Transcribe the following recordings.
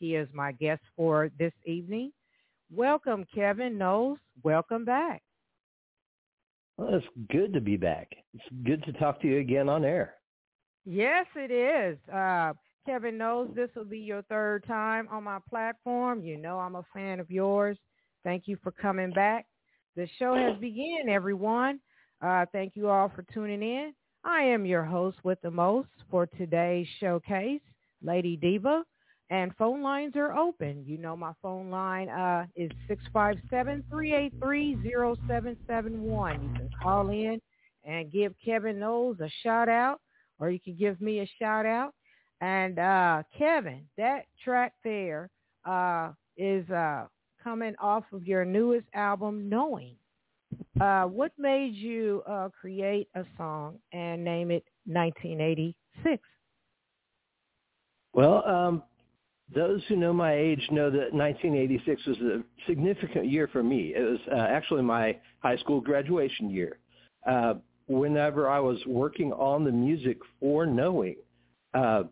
He is my guest for this evening. Welcome, Kevin Knowles. Welcome back. Well, it's good to be back. It's good to talk to you again on air. Yes, it is. Uh, Kevin Knowles this will be your third time on my platform. You know I'm a fan of yours. Thank you for coming back. The show has begun, everyone. Uh, thank you all for tuning in. I am your host with the most for today's showcase, Lady Diva, and phone lines are open. You know my phone line uh, is 657-383-0771. You can call in and give Kevin Knowles a shout out, or you can give me a shout out. And uh, Kevin, that track there uh, is uh, coming off of your newest album, Knowing. Uh, what made you uh, create a song and name it 1986? Well, um, those who know my age know that 1986 was a significant year for me. It was uh, actually my high school graduation year. Uh, whenever I was working on the music for Knowing, uh,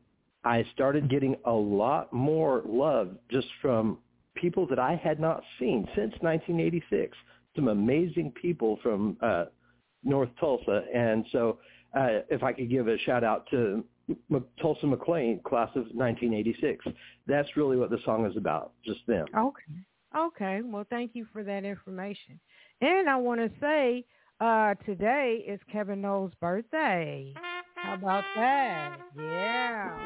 I started getting a lot more love just from people that I had not seen since 1986 some amazing people from uh, North Tulsa. And so uh, if I could give a shout out to Tulsa McLain, class of 1986, that's really what the song is about, just them. Okay. Okay. Well, thank you for that information. And I want to say uh, today is Kevin Knowles' birthday. How about that? Yeah.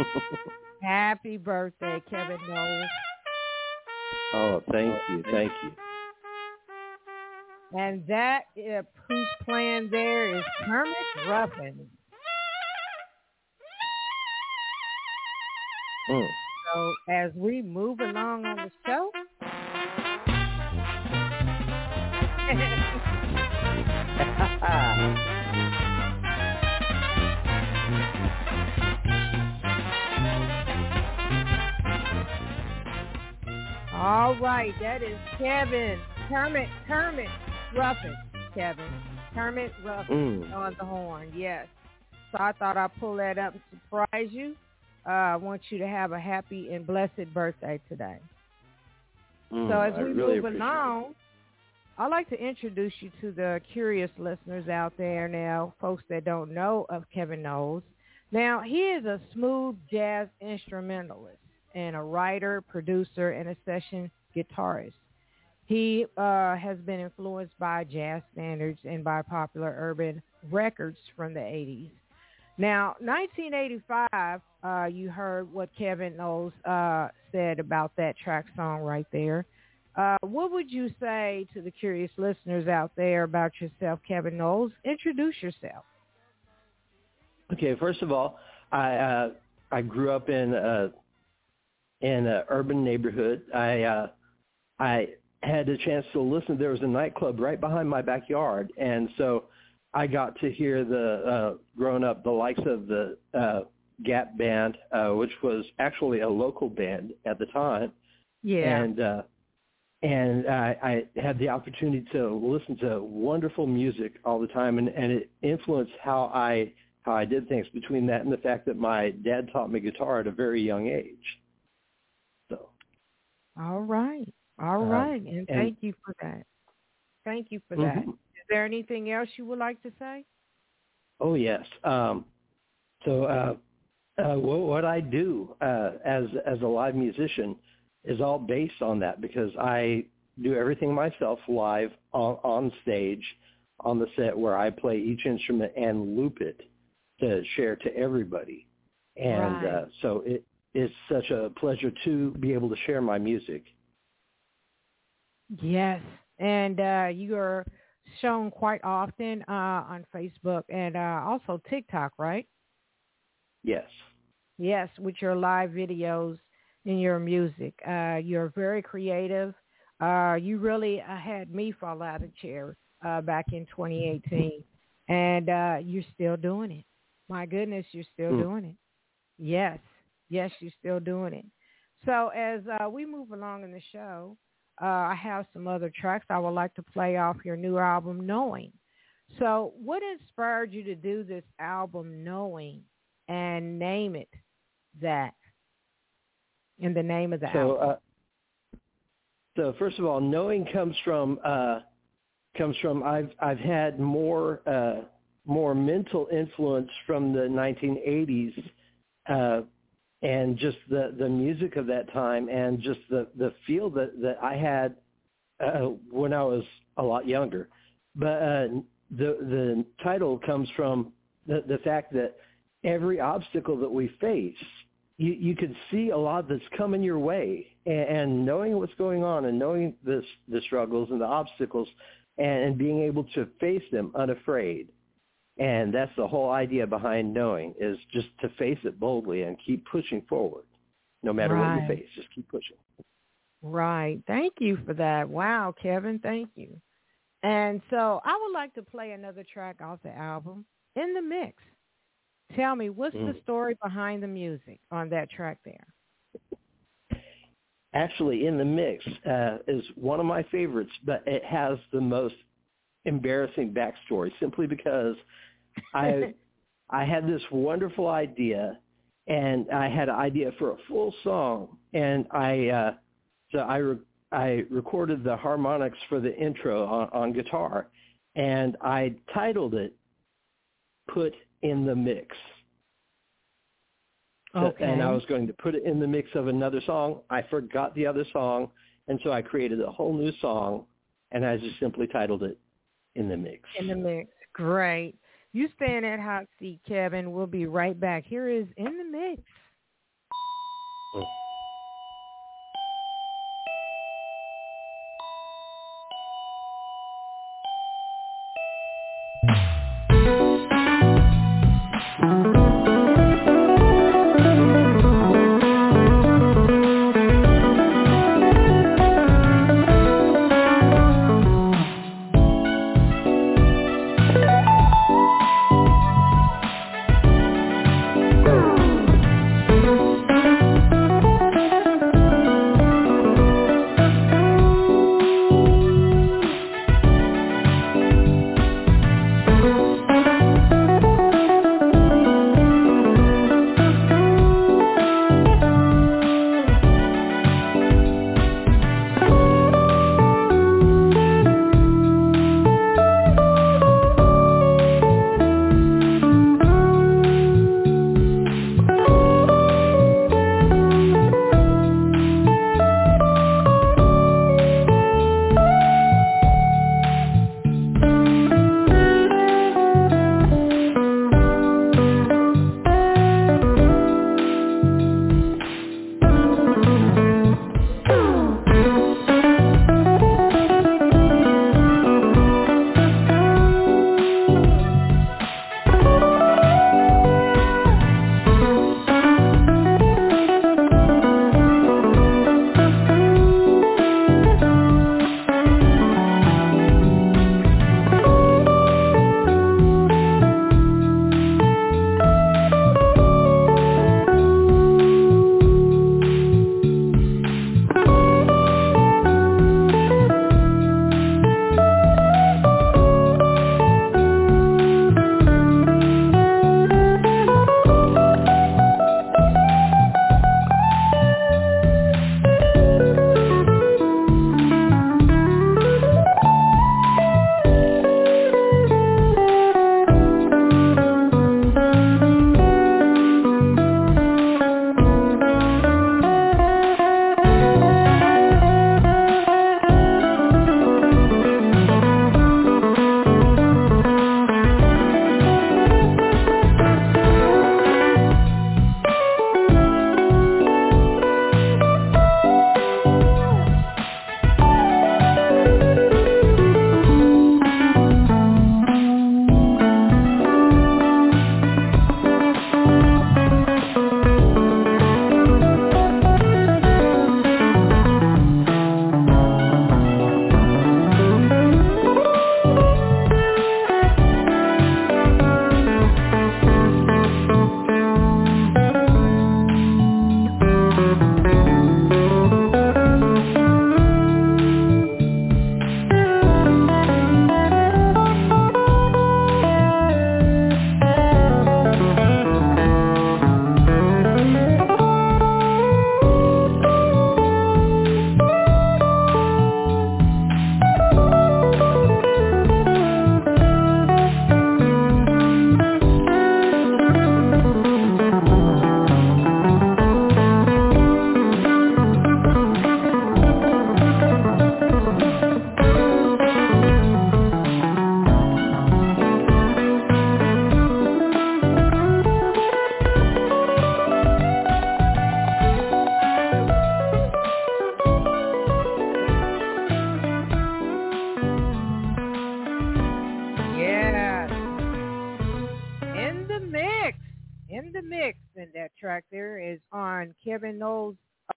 Happy birthday, Kevin Knowles. Oh, thank you. Thank you. And that uh, who's playing there is Kermit Ruffin. Mm. So as we move along on the show, All right, that is Kevin Kermit Kermit Ruffin. Kevin Kermit Ruffin Mm. on the horn. Yes. So I thought I'd pull that up and surprise you. Uh, I want you to have a happy and blessed birthday today. Mm, So as we really move along, I'd like to introduce you to the curious listeners out there now, folks that don't know of Kevin Knowles. Now, he is a smooth jazz instrumentalist and a writer, producer, and a session guitarist. He uh, has been influenced by jazz standards and by popular urban records from the 80s. Now, 1985, uh, you heard what Kevin Knowles uh, said about that track song right there. Uh, what would you say to the curious listeners out there about yourself, Kevin Knowles? Introduce yourself. Okay, first of all, I uh, I grew up in a in an urban neighborhood. I uh, I had a chance to listen. There was a nightclub right behind my backyard, and so I got to hear the uh, growing up the likes of the uh, Gap Band, uh, which was actually a local band at the time, Yeah. and uh, and I, I had the opportunity to listen to wonderful music all the time, and, and it influenced how I how I did things. Between that and the fact that my dad taught me guitar at a very young age, so All right. All Um, right. And, and- thank you for that. Thank you for that. Mhm. Is there anything else you would like to say? Oh yes. Um, so uh, uh, what, what I do uh, as as a live musician is all based on that because I do everything myself live on, on stage on the set where I play each instrument and loop it to share to everybody. And Right. uh, so it is such a pleasure to be able to share my music. Yes. And uh, you are shown quite often uh, on Facebook and uh, also TikTok, right? Yes. Yes, with your live videos and your music. Uh, you're very creative. Uh, you really uh, had me fall out of chair uh, back in 2018, and uh, you're still doing it. My goodness, you're still Hmm. doing it. Yes, yes, you're still doing it. So as uh, we move along in the show, uh, I have some other tracks I would like to play off your new album, Knowing. So, what inspired you to do this album, knowing, and name it that? In the name of the so, album. Uh, so first of all, knowing comes from uh, comes from I've I've had more uh, more mental influence from the 1980s uh, and just the the music of that time and just the the feel that that I had uh, when I was a lot younger. But uh, the the title comes from the the fact that every obstacle that we face, you you could see a lot that's coming your way, and, and knowing what's going on and knowing the the struggles and the obstacles, and, and being able to face them unafraid. And that's the whole idea behind knowing is just to face it boldly and keep pushing forward, no matter right. what you face. Just keep pushing. Right. Thank you for that. Wow, Kevin. Thank you. And so I would like to play another track off the album, In the Mix. Tell me, what's mm. the story behind the music on that track there? Actually, In the Mix uh, is one of my favorites, but it has the most embarrassing backstory simply because I I had this wonderful idea and I had an idea for a full song and I uh so I re- I recorded the harmonics for the intro on, on guitar, and I titled it "Put in the Mix." Okay. And I was going to put it in the mix of another song. I forgot the other song, and so I created a whole new song, and I just simply titled it "In the Mix." In the mix. Great. You stay in that hot seat, Kevin. We'll be right back. Here is "In the Mix." Oh.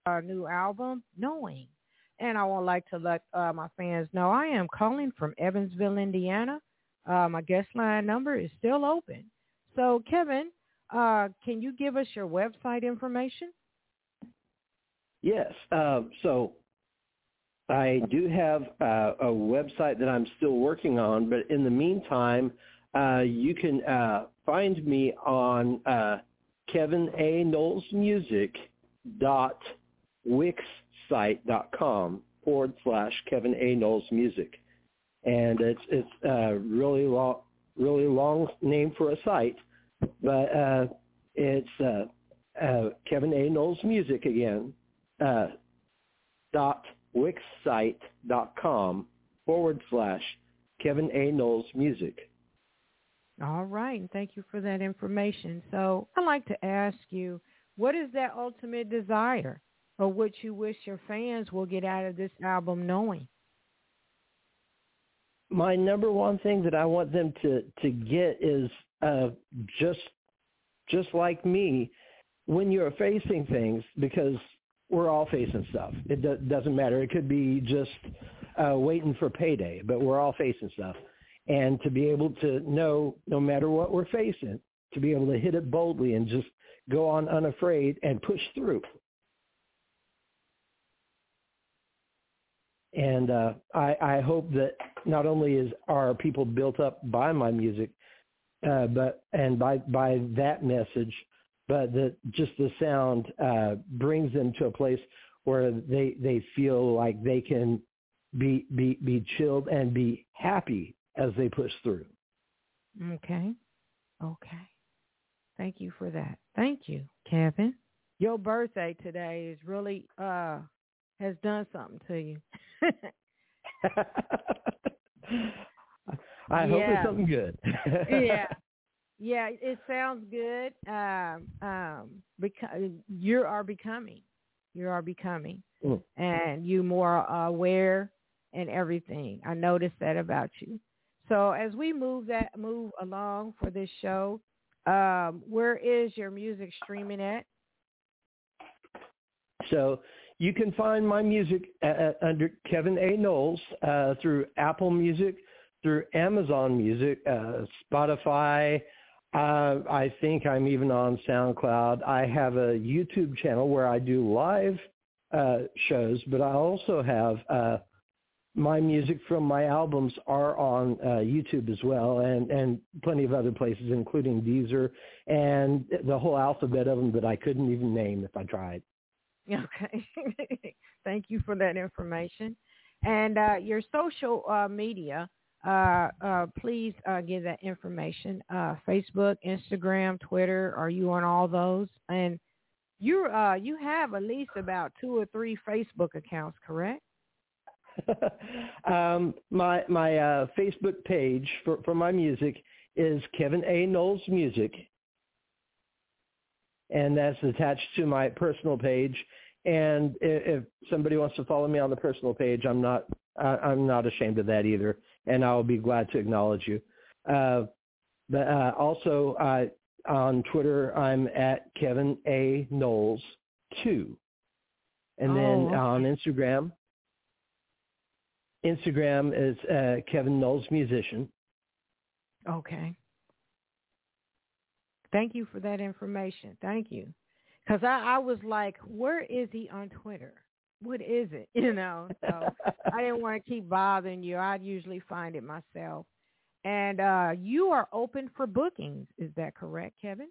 Uh, new album, Knowing. And I would like to let uh, my fans know I am calling from Evansville, Indiana. Uh, my guest line number is still open. So, Kevin, uh, can you give us your website information? Yes. Uh, so I do have uh, a website that I'm still working on, but in the meantime, uh, you can uh, find me on uh, Kevin A. Knowles Music dot wixsite.com forward slash Kevin A. Knowles Music. And it's it's a really long really long name for a site, but uh, it's uh, uh, Kevin A. Knowles Music again uh, dot wixsite.com forward slash Kevin A. Knowles Music. All right, and thank you for that information. So I'd like to ask you, what is that ultimate desire or what you wish your fans will get out of this album knowing? My number one thing that I want them to, to get is uh, just just like me, when you're facing things, because we're all facing stuff. It do- doesn't matter. It could be just uh, waiting for payday, but we're all facing stuff. And to be able to know, no matter what we're facing, to be able to hit it boldly and just go on unafraid and push through. And uh, I, I hope that not only is are people built up by my music, uh, but and by by that message, but that just the sound uh, brings them to a place where they they feel like they can be be be chilled and be happy as they push through. Okay. Okay. Thank you for that. Thank you, Kevin. Your birthday today is really uh has done something to you. I yeah. hope it's something good. yeah. Yeah, it sounds good. Um, um, because you are becoming, you are becoming, mm. and you more aware and everything. I noticed that about you. So as we move that move along for this show, um, where is your music streaming at? So you can find my music at, under Kevin A. Knowles uh, through Apple Music, through Amazon Music, uh, Spotify, uh, I think I'm even on SoundCloud. I have a YouTube channel where I do live uh, shows, but I also have uh, my music from my albums are on uh, YouTube as well, and and plenty of other places, including Deezer and the whole alphabet of them that I couldn't even name if I tried. Okay, thank you for that information. And uh, your social uh, media uh, uh, please uh, give that information. Uh, Facebook, Instagram, Twitter. Are you on all those? And you you have at least about two or three Facebook accounts, correct? um, my my Facebook page for, for my music is Kevin A. Knowles Music, and that's attached to my personal page. And if, if somebody wants to follow me on the personal page, I'm not I'm not ashamed of that either and I'll be glad to acknowledge you. Uh, but uh, also uh, on Twitter, I'm at Kevin A Knowles two, and oh, then okay. on Instagram, Instagram is uh, Kevin Knowles musician. Okay. Thank you for that information. Thank you. Because I, I was like, where is he on Twitter? what is it? You know, so I didn't want to keep bothering you. I'd usually find it myself. And uh, you are open for bookings. Is that correct, Kevin?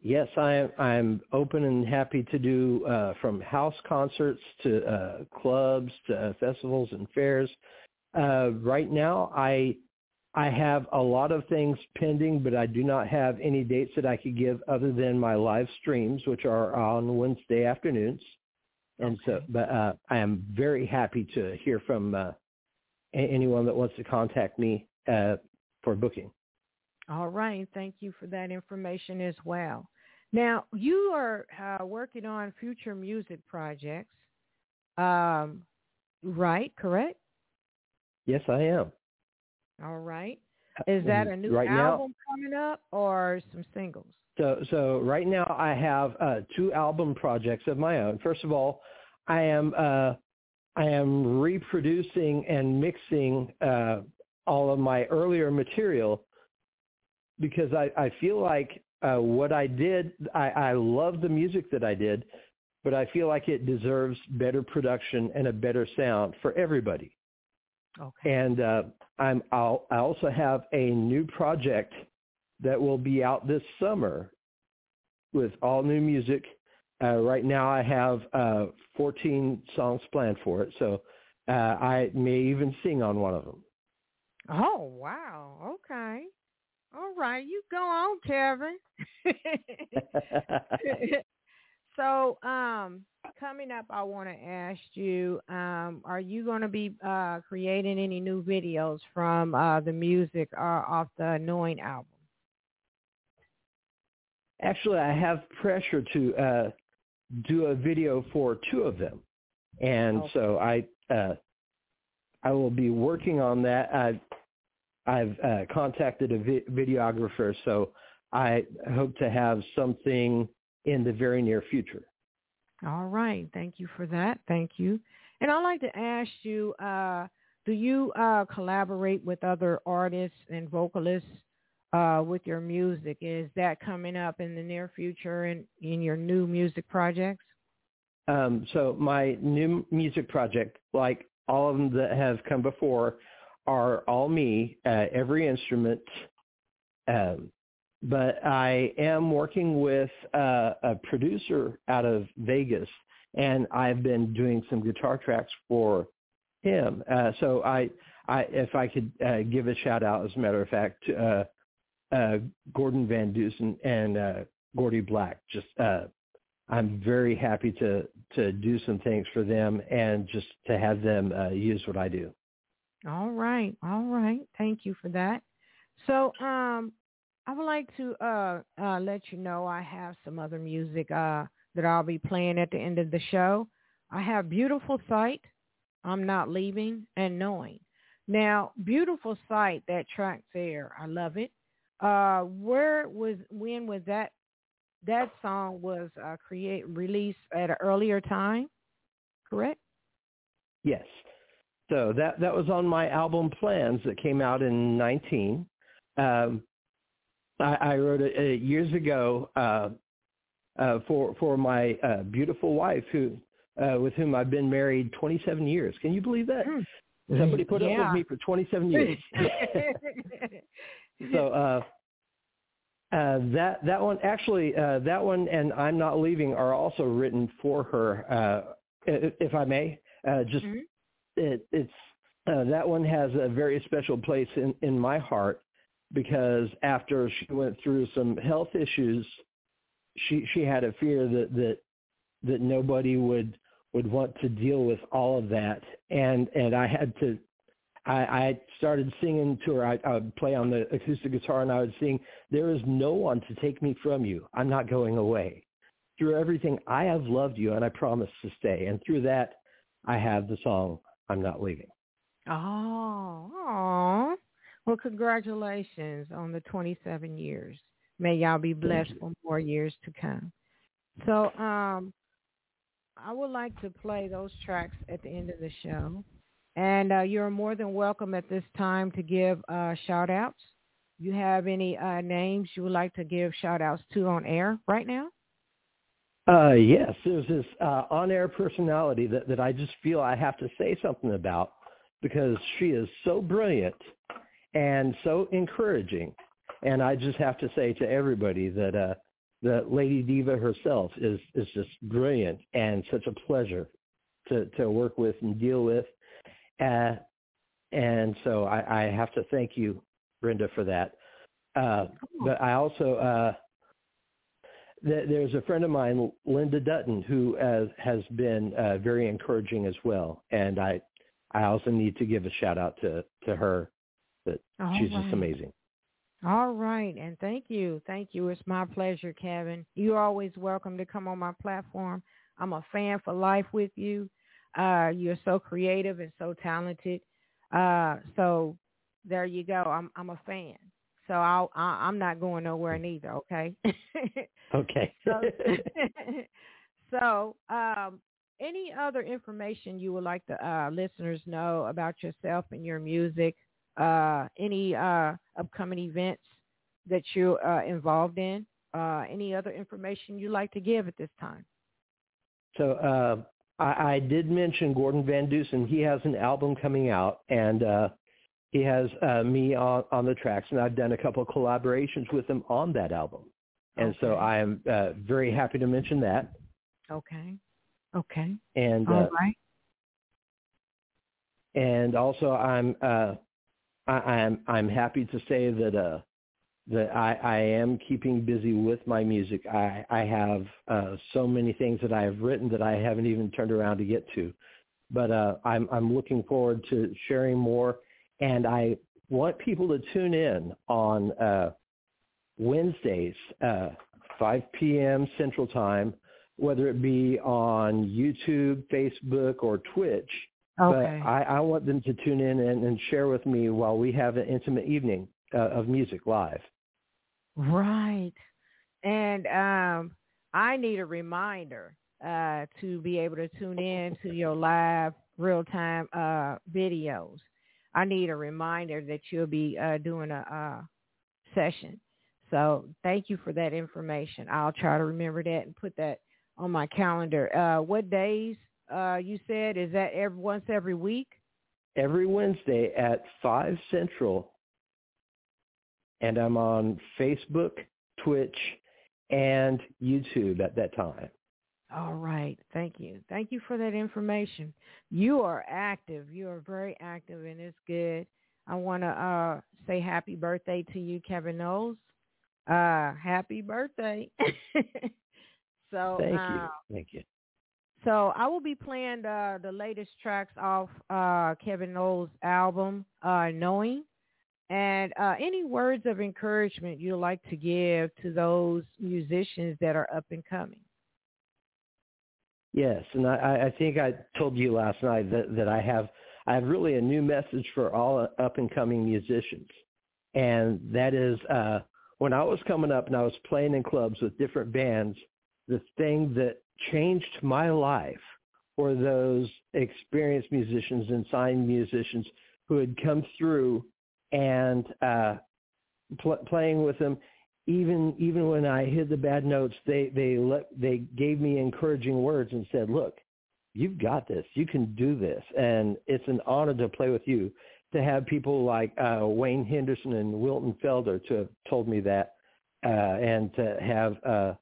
Yes, I am. I'm open and happy to do uh, from house concerts to uh, clubs to uh, festivals and fairs. Uh, right now, I I have a lot of things pending, but I do not have any dates that I could give other than my live streams, which are on Wednesday afternoons. And so, but uh, I am very happy to hear from uh, anyone that wants to contact me uh, for booking. All right. Thank you for that information as well. Now, you are uh, working on future music projects, um, right? Correct? Yes, I am. All right. Is that a new right album now, coming up or some singles? So so right now I have uh, two album projects of my own. First of all, I am uh, I am reproducing and mixing uh, all of my earlier material because I, I feel like uh, what I did, I, I love the music that I did, but I feel like it deserves better production and a better sound for everybody. Okay. And uh, I'm I'll, I also have a new project that will be out this summer with all new music. Uh, right now, I have uh, 14 songs planned for it, so uh, I may even sing on one of them. Oh wow! Okay, all right. You go on, Kevin. so, um, coming up, I want to ask you: um, Are you going to be uh, creating any new videos from uh, the music uh, off the Knowing album? Actually, I have pressure to uh, do a video for two of them, and Okay. so I uh, I will be working on that. I've I've uh, contacted a vi- videographer, so I hope to have something in the very near future. All right. Thank you for that. Thank you. And I'd like to ask you, uh, do you uh, collaborate with other artists and vocalists uh, with your music? Is that coming up in the near future in, in your new music projects? Um, so my new music project, like all of them that have come before, are all me, uh, every instrument. Um, but I am working with uh, a producer out of Vegas, and I've been doing some guitar tracks for him. Uh, so I, I, if I could uh, give a shout out, as a matter of fact, uh, uh, Gordon Van Dusen and uh, Gordy Black. Just uh, I'm very happy to to do some things for them and just to have them uh, use what I do. All right. All right. Thank you for that. So, um, I would like to uh, uh, let you know I have some other music uh, that I'll be playing at the end of the show. I have Beautiful Sight, I'm Not Leaving, and Knowing. Now, Beautiful Sight, that track there, I love it. Uh, where was, when was that, that song was uh, create, released at an earlier time, correct? Yes. So that that was on my album Plans that came out in 19. Um, I, I wrote it uh, years ago uh, uh, for for my uh, beautiful wife who uh, with whom I've been married 27 years. Can you believe that? Hmm. Somebody put up with me for 27 years. so uh, uh, that that one actually uh, that one and I'm not leaving are also written for her. Uh, if I may, uh, just Mhm. it, it's uh, that one has a very special place in in my heart because after she went through some health issues, she she had a fear that that that nobody would would want to deal with all of that and and I had to I, I started singing to her. I, I would play on the acoustic guitar and I would sing, there is no one to take me from you. I'm not going away. Through everything, I have loved you and I promise to stay. And through that, I have the song, I'm Not Leaving. Oh. Well, congratulations on the 27 years. May y'all be blessed for more years to come. So, um, I would like to play those tracks at the end of the show. And uh, you're more than welcome at this time to give uh, shout outs. You have any uh, names you would like to give shout outs to on air right now? Uh, yes, there's this uh, on-air personality that, that I just feel I have to say something about because she is so brilliant and so encouraging. And I just have to say to everybody that uh, that Lady Diva herself is, is just brilliant and such a pleasure to, to work with and deal with. Uh, and so I, I have to thank you, Brenda, for that. Uh, but I also uh, th- there's a friend of mine, Linda Dutton, who uh, has been uh, very encouraging as well, and I I also need to give a shout out to to her that All she's just amazing. All right, and thank you, thank you. It's my pleasure, Kevin. You're always welcome to come on my platform. I'm a fan for life with you. Uh, you're so creative and so talented. Uh, so there you go. I'm I'm a fan. So I'll, I, I'm not going nowhere neither. Okay. okay. so, so um, any other information you would like the uh, listeners know about yourself and your music? Uh, any uh, upcoming events that you're uh, involved in? Uh, any other information you'd like to give at this time? So uh, I, I, did mention Gordon Van Dusen. He has an album coming out, and uh, he has uh, me on, on the tracks, and I've done a couple of collaborations with him on that album. And okay. so I am uh, very happy to mention that. Okay. Okay. And all right. And also, I'm uh, I, I'm I'm happy to say that uh, that I, I am keeping busy with my music. I, I have uh, so many things that I have written that I haven't even turned around to get to. But uh, I'm, I'm looking forward to sharing more. And I want people to tune in on uh, Wednesdays, uh, 5 p.m. Central Time, whether it be on YouTube, Facebook, or Twitch. Okay. But I, I want them to tune in and, and share with me while we have an intimate evening uh, of music live. Right. And um, I need a reminder uh, to be able to tune in to your live real-time uh, videos. I need a reminder that you'll be uh, doing a uh, session. So thank you for that information. I'll try to remember that and put that on my calendar. Uh, what days uh, you said is that every once every week? Every Wednesday at five Central and I'm on Facebook, Twitch, and YouTube at that time. All right. Thank you. Thank you for that information. You are active. You are very active, and it's good. I want to uh, say happy birthday to you, Kevin Knowles. Uh, happy birthday. so thank you. Thank you. So I will be playing the, the latest tracks off uh, Kevin Knowles' album, uh, Knowing. And uh, any words of encouragement you'd like to give to those musicians that are up and coming? Yes, and I, I think I told you last night that, that I have I have really a new message for all up and coming musicians, and that is uh, when I was coming up and I was playing in clubs with different bands, the thing that changed my life were those experienced musicians and signed musicians who had come through and uh, pl- playing with them. Even even when I hit the bad notes, they they let they gave me encouraging words and said, "Look, you've got this. You can do this." And it's an honor to play with you. To have people like uh, Wayne Henderson and Wilton Felder to have told me that, uh, and to have uh,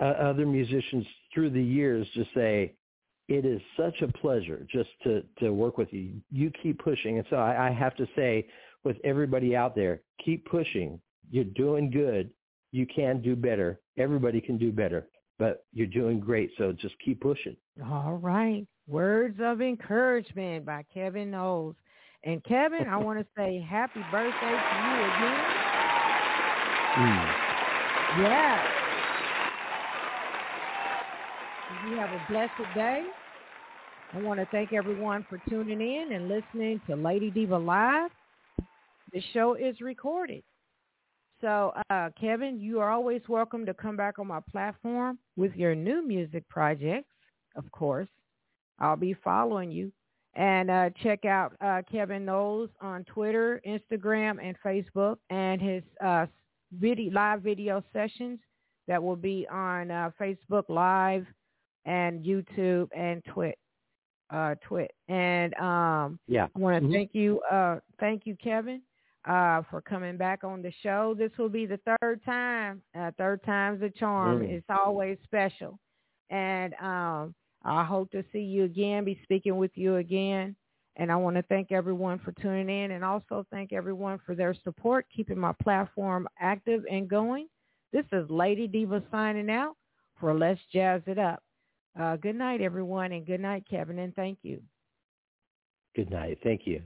other musicians through the years just say, it is such a pleasure just to to work with you. You keep pushing, and so I, I have to say, with everybody out there. Keep pushing. You're doing good. You can do better. Everybody can do better, but you're doing great. So just keep pushing. All right. Words of encouragement by Kevin Knowles. And Kevin, I want to say happy birthday to you again. Mm. Yeah. You have a blessed day. I want to thank everyone for tuning in and listening to Lady Diva Live. The show is recorded. So, uh, Kevin, you are always welcome to come back on my platform with your new music projects, of course. I'll be following you. And uh, check out uh, Kevin Knowles on Twitter, Instagram, and Facebook, and his uh, video, live video sessions that will be on uh, Facebook Live and YouTube and Twit. Uh, Twit. And um, yeah, I want to mm-hmm. thank you, uh, thank you, Kevin, uh, for coming back on the show. This will be the third time. Uh, third time's a charm. Mm. It's always special. And um, I hope to see you again, be speaking with you again. And I want to thank everyone for tuning in and also thank everyone for their support, keeping my platform active and going. This is Lady Diva signing out for Let's Jazz It Up. Uh, good night, everyone, and good night, Kevin, and thank you. Good night. Thank you.